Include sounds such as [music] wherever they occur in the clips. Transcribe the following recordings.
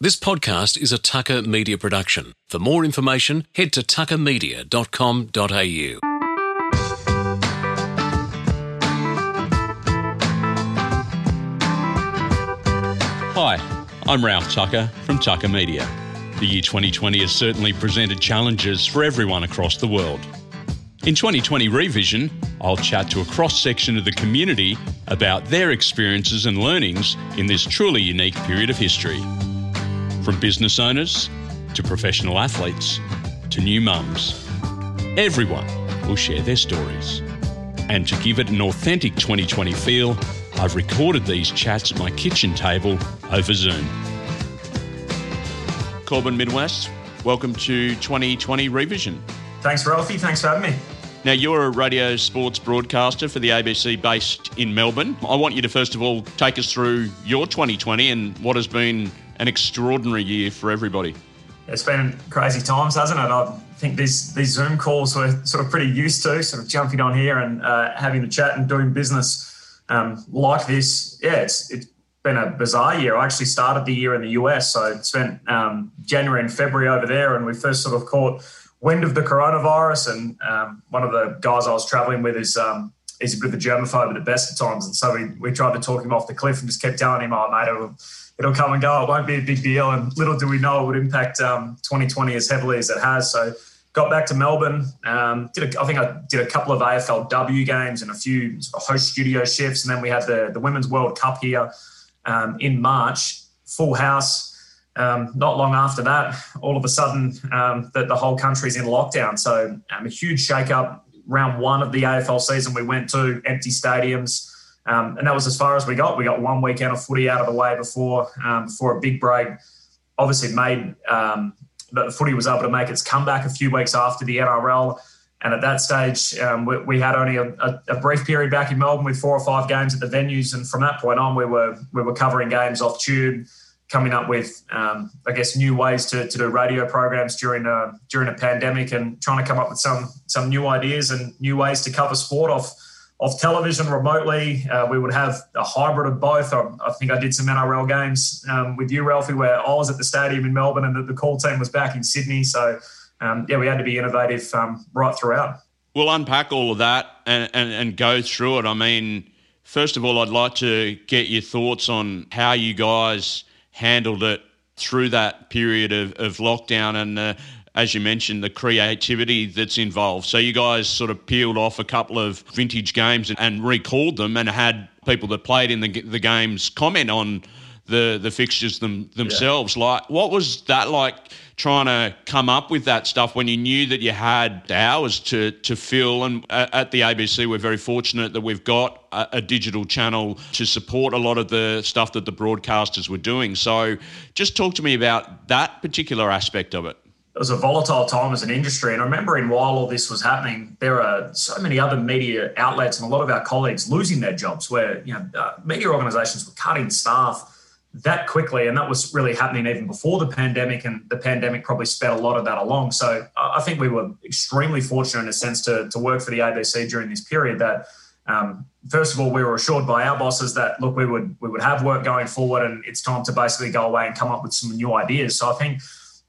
This podcast is a Tucker Media production. For more information, head to tuckermedia.com.au. Hi, I'm Ralph Tucker from Tucker Media. The year 2020 has certainly presented challenges for everyone across the world. In 2020 Revision, I'll chat to a cross section of the community about their experiences and learnings in this truly unique period of history. From business owners to professional athletes to new mums, everyone will share their stories. And to give it an authentic 2020 feel, I've recorded these chats at my kitchen table over Zoom. Corbin Middlemas, welcome to 2020 Revision. Thanks, Ralphie. Thanks for having me. Now, you're a radio sports broadcaster for the ABC based in Melbourne. I want you to first of all take us through your 2020 and what has been an extraordinary year for everybody. It's been crazy times, hasn't it? I think these these Zoom calls we're sort of pretty used to, sort of jumping on here and uh, having a chat and doing business um, like this, yeah, it's it's been a bizarre year. I actually started the year in the US, so spent um, January and February over there, and we first sort of caught wind of the coronavirus. And um, one of the guys I was traveling with is um, he's a bit of a germaphobe at the best of times, and so we we tried to talk him off the cliff and just kept telling him, "Oh, mate, it'll, it'll come and go. It won't be a big deal." And little do we know it would impact 2020 um, as heavily as it has. So got back to Melbourne. Um, did a, I think I did a couple of AFLW games and a few sort of host studio shifts, and then we had the the Women's World Cup here um, in March, full house. Um, not long after that, all of a sudden, um, the, the whole country's in lockdown. So um, a huge shake-up. Round one of the AFL season, we went to empty stadiums. Um, and that was as far as we got. We got one weekend of footy out of the way before before a big break. Obviously, made um, the footy was able to make its comeback a few weeks after the NRL. And at that stage, um, we, we, had only a, a, a, brief period back in Melbourne with four or five games at the venues, and from that point on, we were we were covering games off tube, coming up with um, I guess new ways to, to do radio programs during a during a pandemic, and trying to come up with some some new ideas and new ways to cover sport off off television remotely. Uh, we would have a hybrid of both. I, I think I did some NRL games um, with you, Ralphie, where I was at the stadium in Melbourne and the, the call team was back in Sydney. So, um, yeah, we had to be innovative um, right throughout. We'll unpack all of that and, and, and go through it. I mean, first of all, I'd like to get your thoughts on how you guys handled it through that period of, of lockdown and uh, as you mentioned, the creativity that's involved. So you guys sort of peeled off a couple of vintage games and recalled them and had people that played in the, the games comment on the the fixtures them, themselves. Yeah. Like, what was that like? Trying to come up with that stuff when you knew that you had hours to to fill. And at the ABC, we're very fortunate that we've got a, a digital channel to support a lot of the stuff that the broadcasters were doing. So, just talk to me about that particular aspect of it it was a volatile time as an industry. And I remember in while all this was happening, there are so many other media outlets and a lot of our colleagues losing their jobs where, you know, uh, media organizations were cutting staff that quickly. And that was really happening even before the pandemic. And the pandemic probably sped a lot of that along. So I think we were extremely fortunate in a sense to, to work for the ABC during this period that, um, first of all, we were assured by our bosses that, look, we would, we would have work going forward and it's time to basically go away and come up with some new ideas. So I think,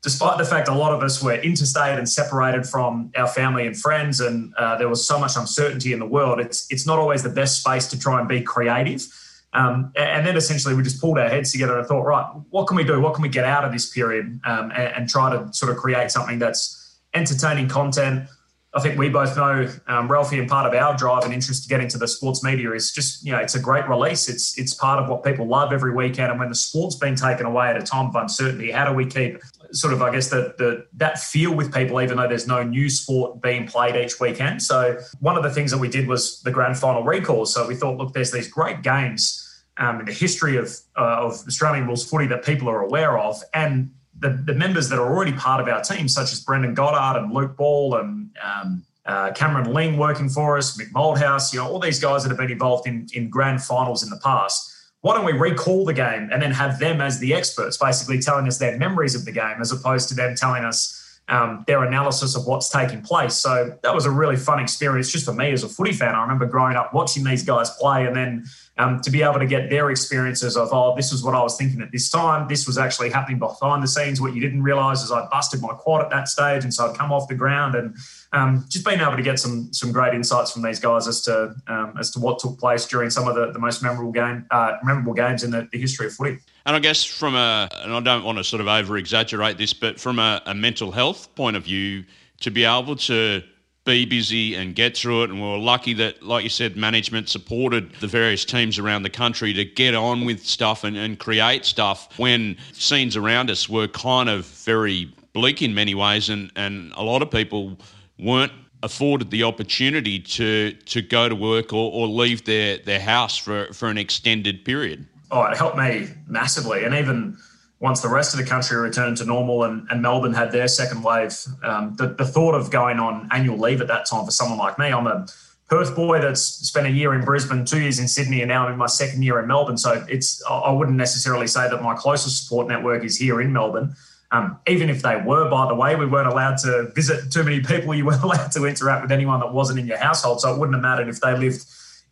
despite the fact a lot of us were interstate and separated from our family and friends, and uh, there was so much uncertainty in the world, it's it's not always the best space to try and be creative. Um, and then essentially we just pulled our heads together and thought, right, what can we do? What can we get out of this period um, and, and, try to sort of create something that's entertaining content. I think we both know, um, Ralphie, and part of our drive and interest to get into the sports media is just, you know, it's a great release. It's it's part of what people love every weekend. And when the sport's been taken away at a time of uncertainty, how do we keep sort of, I guess, the, the that feel with people, even though there's no new sport being played each weekend. So one of the things that we did was the grand final recall. So we thought, look, there's these great games um, in the history of uh, of Australian rules footy that people are aware of, and the, the members that are already part of our team, such as Brendan Goddard and Luke Ball and um, uh, Cameron Ling working for us, Mick Malthouse, you know, all these guys that have been involved in, in grand finals in the past why don't we recall the game and then have them as the experts, basically telling us their memories of the game, as opposed to them telling us um, their analysis of what's taking place. So that was a really fun experience just for me as a footy fan. I remember growing up watching these guys play and then um, to be able to get their experiences of, oh, this is what I was thinking at this time. This was actually happening behind the scenes. What you didn't realize is I busted my quad at that stage. And so I'd come off the ground and um, just being able to get some some great insights from these guys as to um, as to what took place during some of the, the most memorable game uh, memorable games in the, the, history of footy. And I guess from a and I don't want to sort of over exaggerate this, but from a, a mental health point of view, to be able to be busy and get through it. And we were lucky that, like you said, management supported the various teams around the country to get on with stuff and, and create stuff when scenes around us were kind of very bleak in many ways. And, and a lot of people weren't afforded the opportunity to to go to work or, or leave their, their house for, for an extended period? Oh, it helped me massively. And even once the rest of the country returned to normal and, and Melbourne had their second wave, um, the, the thought of going on annual leave at that time for someone like me, I'm a Perth boy that's spent a year in Brisbane, two years in Sydney, and now I'm in my second year in Melbourne. So it's I wouldn't necessarily say that my closest support network is here in Melbourne. Um, even if they were, by the way, we weren't allowed to visit too many people. You weren't [laughs] allowed to interact with anyone that wasn't in your household. So it wouldn't have mattered if they lived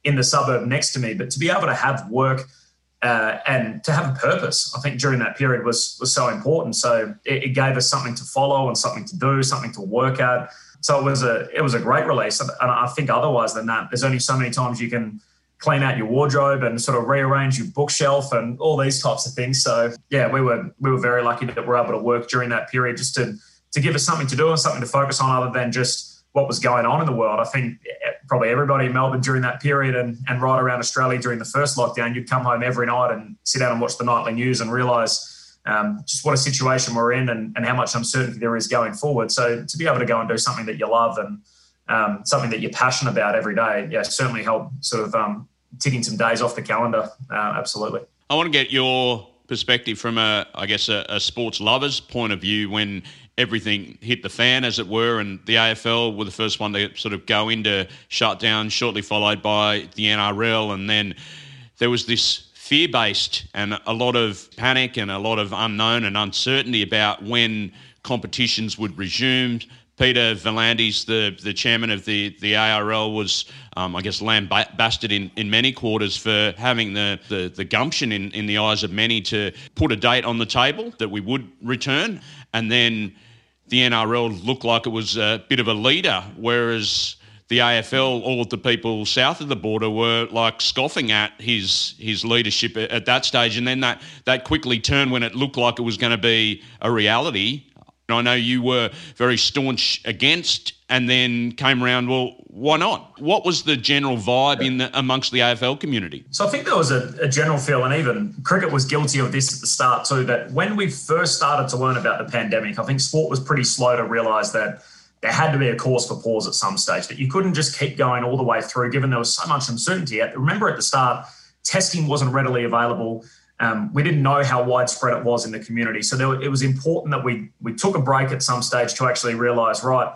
in the suburb next to me. But to be able to have work uh, and to have a purpose, I think during that period was was so important. So it, it, gave us something to follow and something to do, something to work at. So it was a it was a great release. And I think otherwise than that, there's only so many times you can clean out your wardrobe and sort of rearrange your bookshelf and all these types of things. So yeah, we were we were very lucky that we were able to work during that period just to to give us something to do and something to focus on other than just what was going on in the world. I think probably everybody in Melbourne during that period and, and right around Australia during the first lockdown, you'd come home every night and sit down and watch the nightly news and realise um, just what a situation we're in and, and how much uncertainty there is going forward. So to be able to go and do something that you love and um, something that you're passionate about every day, yeah, certainly help sort of um, ticking some days off the calendar. Uh, absolutely. I want to get your perspective from a, I guess, a, a, sports lover's point of view when everything hit the fan, as it were, and the AFL were the first one to sort of go into shutdown, shortly followed by the NRL, and then there was this fear-based and a lot of panic and a lot of unknown and uncertainty about when competitions would resume. Peter V'landys, the, the chairman of the, the ARL, was, um, I guess, lambasted in, in many quarters for having the, the, the gumption in, in the eyes of many to put a date on the table that we would return. And then the NRL looked like it was a bit of a leader, whereas the AFL, all of the people south of the border were like scoffing at his his leadership at that stage, and then that that quickly turned when it looked like it was going to be a reality. I know you were very staunch against, and then came around. Well, why not? What was the general vibe in the, amongst the AFL community? So I think there was a, a, general feel, and even cricket was guilty of this at the start too. That when we first started to learn about the pandemic, I think sport was pretty slow to realise that there had to be a cause for pause at some stage. That you couldn't just keep going all the way through, given there was so much uncertainty. Remember at the start, testing wasn't readily available. Um, we didn't know how widespread it was in the community. So there, it was important that we we took a break at some stage to actually realise, right,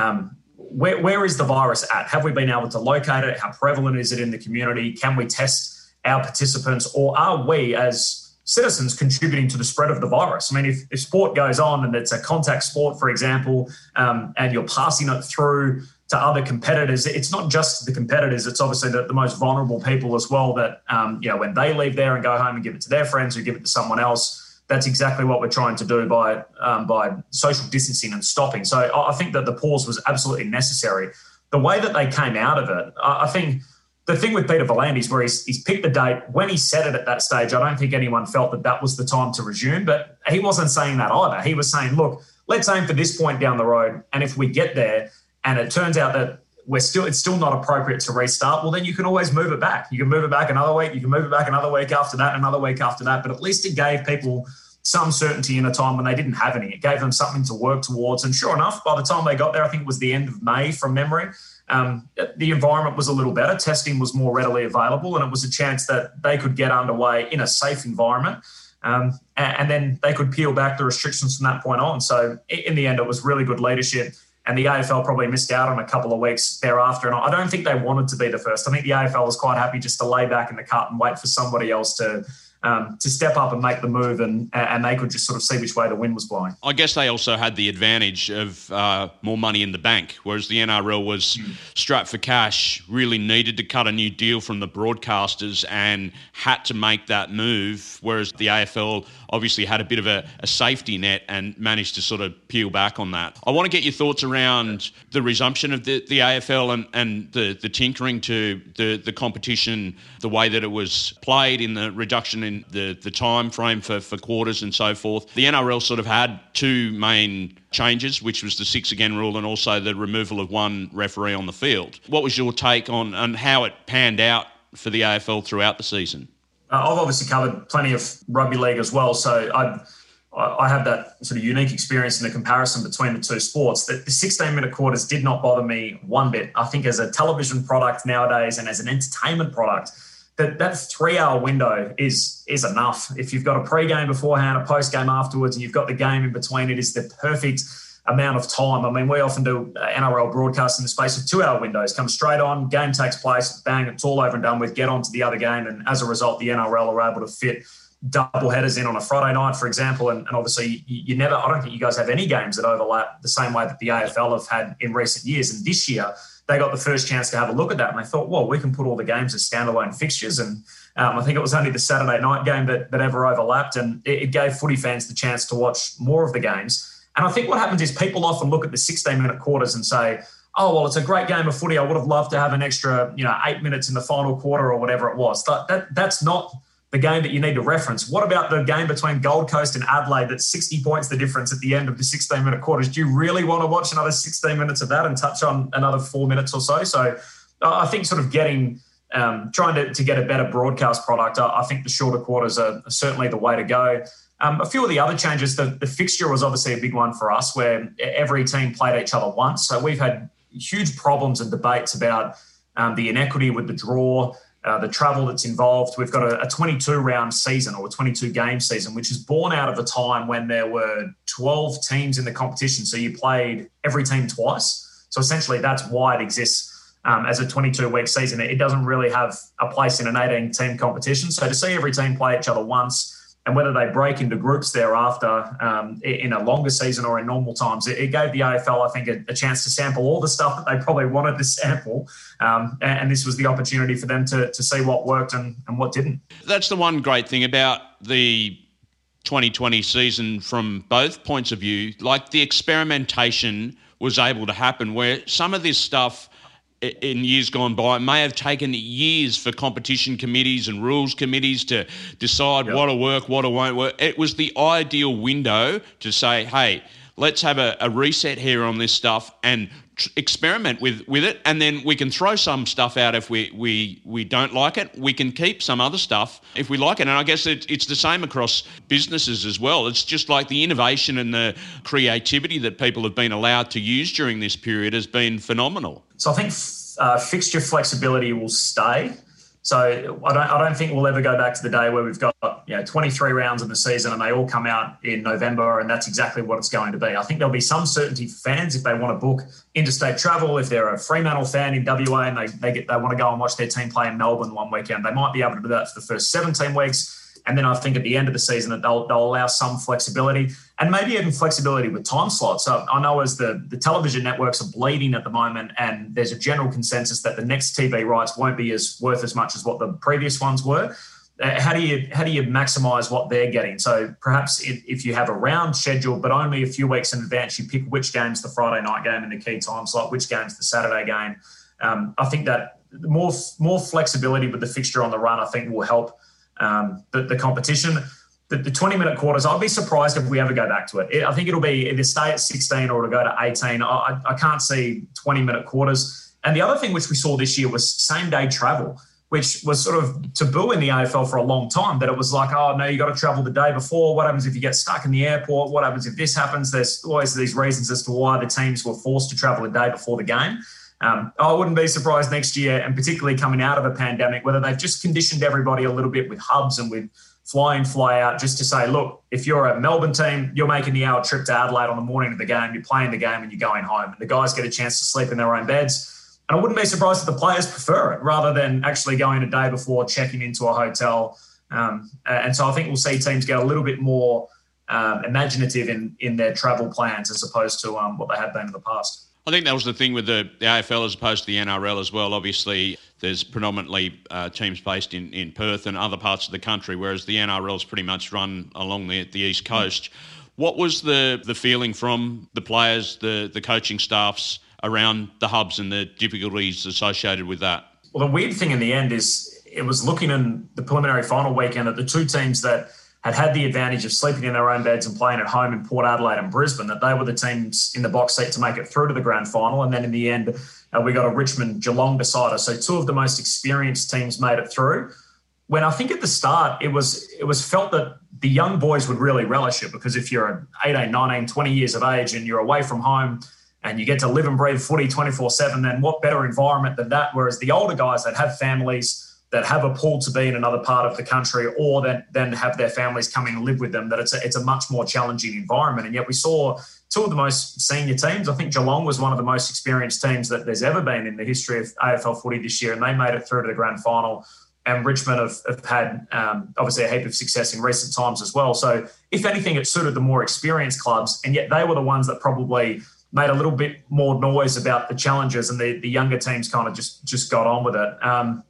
um, where, where is the virus at? Have we been able to locate it? How prevalent is it in the community? Can we test our participants, or are we as citizens contributing to the spread of the virus? I mean, if, if sport goes on and it's a contact sport, for example, um, and you're passing it through to other competitors, it's not just the competitors, it's obviously the, the most vulnerable people as well that, um, you know, when they leave there and go home and give it to their friends or give it to someone else, that's exactly what we're trying to do by um, by social distancing and stopping. So I think that the pause was absolutely necessary. The way that they came out of it, I think the thing with Peter V'landys, where he's, he's picked the date, when he said it at that stage, I don't think anyone felt that that was the time to resume. But he wasn't saying that either. He was saying, look, let's aim for this point down the road. And if we get there, and it turns out that we're still it's still not appropriate to restart, well then you can always move it back. You can move it back another week, you can move it back another week after that, another week after that. But at least it gave people some certainty in a time when they didn't have any. It gave them something to work towards. And sure enough, by the time they got there, I think it was the end of May from memory. Um, the environment was a little better. Testing was more readily available, and it was a chance that they could get underway in a safe environment. Um, and, and then they could peel back the restrictions from that point on. So, in the end, it was really good leadership and the AFL probably missed out on a couple of weeks thereafter. And I don't think they wanted to be the first. I think the AFL was quite happy just to lay back in the cut and wait for somebody else to um, to step up and make the move, and and they could just sort of see which way the wind was blowing. I guess they also had the advantage of uh, more money in the bank, whereas the NRL was mm. strapped for cash, really needed to cut a new deal from the broadcasters and had to make that move, whereas the AFL obviously had a bit of a, a safety net and managed to sort of peel back on that. I want to get your thoughts around the resumption of the, the AFL and, and the, the tinkering to the, the competition, the way that it was played in the reduction in the, the time frame for, for quarters and so forth. The NRL sort of had two main changes, which was the six again rule and also the removal of one referee on the field. What was your take on, on how it panned out for the AFL throughout the season? Uh, I've obviously covered plenty of rugby league as well, so I I have that sort of unique experience in the comparison between the two sports. That the 16 minute quarters did not bother me one bit. I think as a television product nowadays and as an entertainment product, that that three hour window is is enough. If you've got a pre-game beforehand, a post-game afterwards, and you've got the game in between, it is the perfect amount of time. I mean, we often do uh, NRL broadcasts in the space of two hour windows. Come straight on, game takes place, bang, it's all over and done with. Get on to the other game, and as a result, the NRL are able to fit double headers in on a Friday night, for example. And, and obviously, you, you, never, I don't think you guys have any games that overlap the same way that the AFL have had in recent years. And this year, they got the first chance to have a look at that. And they thought, well, we can put all the games as standalone fixtures. And um, I think it was only the Saturday night game that, that ever overlapped. And it, it gave footy fans the chance to watch more of the games. And I think what happens is people often look at the 16 minute quarters and say, oh, well, it's a great game of footy. I would have loved to have an extra, you know, eight minutes in the final quarter or whatever it was. That, that That's not the game that you need to reference. What about the game between Gold Coast and Adelaide that's 60 points the difference at the end of the 16 minute quarters? Do you really want to watch another 16 minutes of that and touch on another four minutes or so? So I think sort of getting, um, trying to, to get a better broadcast product, I, I think the shorter quarters are certainly the way to go. Um, a few of the other changes, the, the fixture was obviously a big one for us where every team played each other once. So we've had huge problems and debates about um, the inequity with the draw. Uh, the travel that's involved. We've got a, a 22 round season or a 22 game season, which is born out of a time when there were 12 teams in the competition. So you played every team twice. So essentially, that's why it exists um, as a 22 week season. It doesn't really have a place in an 18 team competition. So to see every team play each other once, and whether they break into groups thereafter um, in a longer season or in normal times, it, gave the AFL, I think, a, a, chance to sample all the stuff that they probably wanted to sample. Um, and, this was the opportunity for them to, to see what worked and, and what didn't. That's the one great thing about the 2020 season from both points of view. Like the experimentation was able to happen where some of this stuff in years gone by. It may have taken years for competition committees and rules committees to decide yep. what'll work, what won't work. It was the ideal window to say, hey, let's have a, a reset here on this stuff and tr- experiment with, with it. And then we can throw some stuff out if we, we, we don't like it. We can keep some other stuff if we like it. And I guess it, it's the same across businesses as well. It's just like the innovation and the creativity that people have been allowed to use during this period has been phenomenal. So I think uh, fixture flexibility will stay. So I don't, I don't think we'll ever go back to the day where we've got you know 23 rounds in the season and they all come out in November and that's exactly what it's going to be. I think there'll be some certainty for fans if they want to book interstate travel. If they're a Fremantle fan in WA and they they get they want to go and watch their team play in Melbourne one weekend, they might be able to do that for the first 17 weeks. And then I think at the end of the season that they'll, they'll allow some flexibility and maybe even flexibility with time slots. So I know as the, the television networks are bleeding at the moment, and there's a general consensus that the next TV rights won't be as worth as much as what the previous ones were. Uh, how do you how do you maximize what they're getting? So perhaps if, if you have a round schedule, but only a few weeks in advance, you pick which game's the Friday night game in the key time slot, which game's the Saturday game. Um, I think that more more flexibility with the fixture on the run, I think, will help um, the, the competition the, the 20 minute quarters, I'd be surprised if we ever go back to it. it I think it'll be either stay at 16 or to go to 18. I, I can't see 20 minute quarters. And the other thing which we saw this year was same day travel, which was sort of taboo in the AFL for a long time. That it was like, oh, no, you got to travel the day before. What happens if you get stuck in the airport? What happens if this happens? There's always these reasons as to why the teams were forced to travel the day before the game. Um, I wouldn't be surprised next year, and particularly coming out of a pandemic, whether they've just conditioned everybody a little bit with hubs and with fly in, fly out, just to say, look, if you're a Melbourne team, you're making the hour trip to Adelaide on the morning of the game, you're playing the game and you're going home. And the guys get a chance to sleep in their own beds. And I wouldn't be surprised if the players prefer it rather than actually going a day before checking into a hotel Um, and so I think we'll see teams get a little bit more um, imaginative in, in their travel plans as opposed to um, what they have been in the past. I think that was the thing with the, the AFL as opposed to the NRL as well. Obviously, there's predominantly uh, teams based in, in Perth and other parts of the country, whereas the NRL is pretty much run along the, the East Coast. What was the, the feeling from the players, the, the coaching staffs around the hubs and the difficulties associated with that? Well, the weird thing in the end is it was looking in the preliminary final weekend at the two teams that had had the advantage of sleeping in their own beds and playing at home in Port Adelaide and Brisbane, that they were the teams in the box seat to make it through to the grand final. And then in the end, uh, we got a Richmond Geelong decider. So two of the most experienced teams made it through. When I think at the start, it was it was felt that the young boys would really relish it because if you're 18, 19, 20 years of age and you're away from home and you get to live and breathe footy 24 7, then what better environment than that? Whereas the older guys that have families, that have a pull to be in another part of the country or that then have their families coming and live with them, that it's a, it's a much more challenging environment. And yet we saw two of the most senior teams. I think Geelong was one of the most experienced teams that there's ever been in the history of AFL footy this year, and they made it through to the grand final. And Richmond have, have had um, obviously a heap of success in recent times as well. So, if anything, it suited the more experienced clubs, and yet they were the ones that probably made a little bit more noise about the challenges, and the, the younger teams kind of just just got on with it. Um,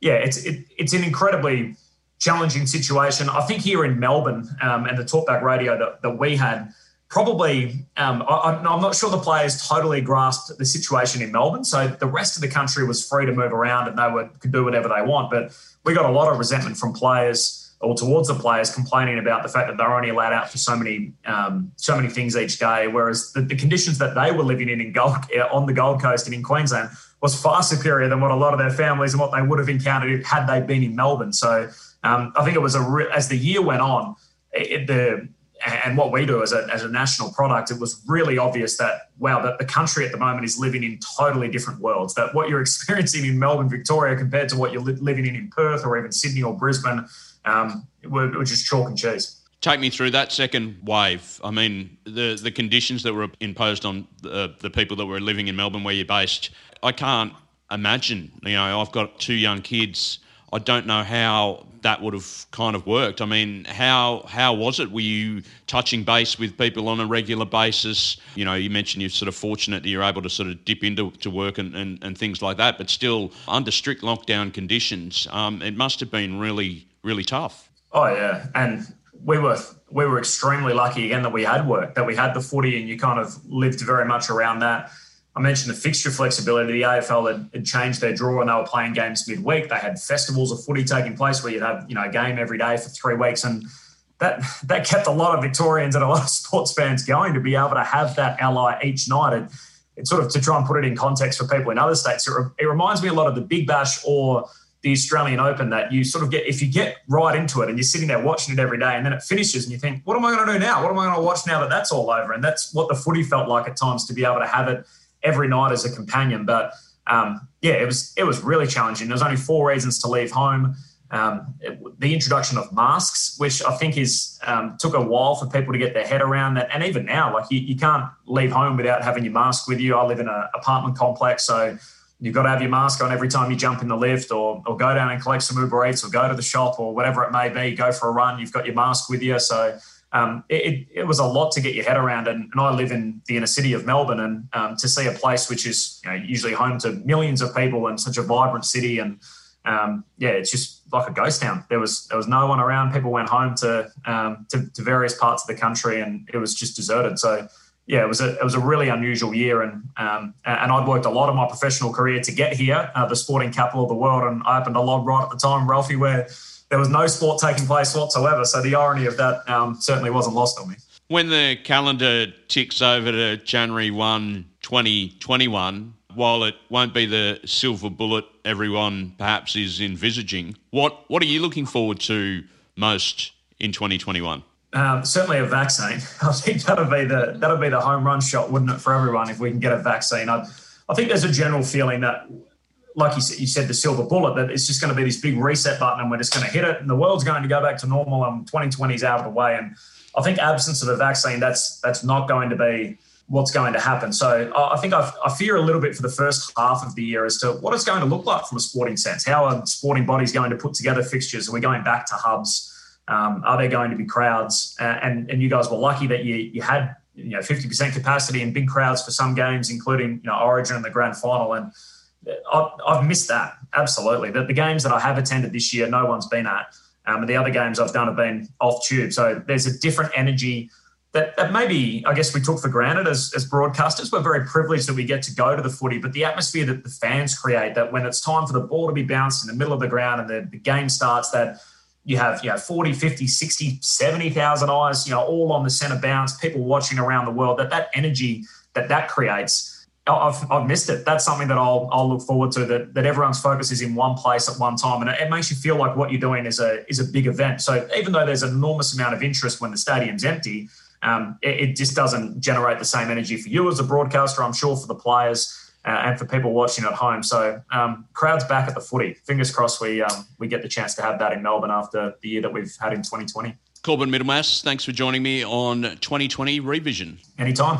yeah, it's it, it's an incredibly challenging situation. I think here in Melbourne um, and the talkback radio that, that we had, probably um, I, am not sure the players totally grasped the situation in Melbourne. So the rest of the country was free to move around and they were, could do whatever they want. But we got a lot of resentment from players or towards the players complaining about the fact that they're only allowed out for so many um, so many things each day, whereas the, the, conditions that they were living in in Gold, [laughs] on the Gold Coast and in Queensland was far superior than what a lot of their families and what they would have encountered had they been in Melbourne. So um, I think it was a re- as the year went on, it, the and what we do as a, as a national product, it was really obvious that wow, that the country at the moment is living in totally different worlds. That what you're [laughs] experiencing in Melbourne, Victoria, compared to what you're li- living in in Perth or even Sydney or Brisbane, um, were, were just chalk and cheese. Take me through that second wave. I mean, the the conditions that were imposed on the, the people that were living in Melbourne, where you're based. I can't imagine. You know, I've got two young kids. I don't know how that would have kind of worked. I mean, how how was it? Were you touching base with people on a regular basis? You know, you mentioned you're sort of fortunate that you're able to sort of dip into to work and, and, and things like that, but still under strict lockdown conditions, um, it must have been really really tough. Oh yeah, and we were we were extremely lucky again that we had work, that we had the footy, and you kind of lived very much around that. I mentioned the fixture flexibility. The AFL had, had, changed their draw and they were playing games midweek. They had festivals of footy taking place where you'd have you know a game every day for three weeks, and that [laughs] that kept a lot of Victorians and a lot of sports fans going to be able to have that ally each night. And it's sort of to try and put it in context for people in other states. It, re, it reminds me a lot of the Big Bash or the Australian Open that you sort of get if you get right into it and you're sitting there watching it every day and then it finishes and you think, what am I going to do now? What am I going to watch now that that's all over? And that's what the footy felt like at times to be able to have it every night as a companion. But um, yeah, it was it was really challenging. There was only four reasons to leave home. Um, it, the introduction of masks, which I think is um, took a while for people to get their head around that, and even now, like you, you can't leave home without having your mask with you. I live in an apartment complex, so you've got to have your mask on every time you jump in the lift or, or go down and collect some Uber Eats or go to the shop or whatever it may be, go for a run, you've got your mask with you. So um, it, it, was a lot to get your head around. And, and I live in the inner city of Melbourne and um, to see a place which is you know, usually home to millions of people and such a vibrant city and um, yeah, it's just like a ghost town. There was there was no one around. People went home to, um, to, to various parts of the country, and it was just deserted. So yeah, it was a it was a really unusual year, and um, and I'd worked a lot of my professional career to get here, uh, the sporting capital of the world, and I happened to log right at the time, Ralphie, where there was no sport taking place whatsoever. So the irony of that um, certainly wasn't lost on me. When the calendar ticks over to January 1, 2021, while it won't be the silver bullet everyone perhaps is envisaging, what what are you looking forward to most in 2021? Um, certainly a vaccine. [laughs] I think that'll be the that'll be the home run shot, wouldn't it, for everyone if we can get a vaccine? I, I think there's a general feeling that, like you said, you said the silver bullet, that it's just going to be this big reset button and we're just going to hit it and the world's going to go back to normal and 2020 is out of the way. And I think absence of a vaccine, that's that's not going to be what's going to happen. So I think I've, i fear a little bit for the first half of the year as to what it's going to look like from a sporting sense. How are sporting bodies going to put together fixtures? Are we going back to hubs? Um, are there going to be crowds? And and you guys were lucky that you you had you know 50% capacity and big crowds for some games, including you know Origin and the grand final. And I've, I've missed that absolutely. The, the games that I have attended this year, no one's been at. Um, and the other games I've done have been off tube. So there's a different energy that, that maybe I guess we took for granted as, as broadcasters. We're very privileged that we get to go to the footy, but the atmosphere that the fans create, that when it's time for the ball to be bounced in the middle of the ground and the, the game starts, that you have you know 40 50 60 70,000 eyes you know all on the center bounce people watching around the world that that energy that that creates I've, I've missed it. That's something that I'll, I'll look forward to. That, that everyone's focus is in one place at one time, and it, it, makes you feel like what you're doing is a is a big event. So even though there's an enormous amount of interest when the stadium's empty, um, it, it, just doesn't generate the same energy for you as a broadcaster. I'm sure for the players uh, and for people watching at home. So um, crowds back at the footy. Fingers crossed we um, we get the chance to have that in Melbourne after the year that we've had in 2020. Corbin Middlemas, thanks for joining me on 2020 Revision. Anytime.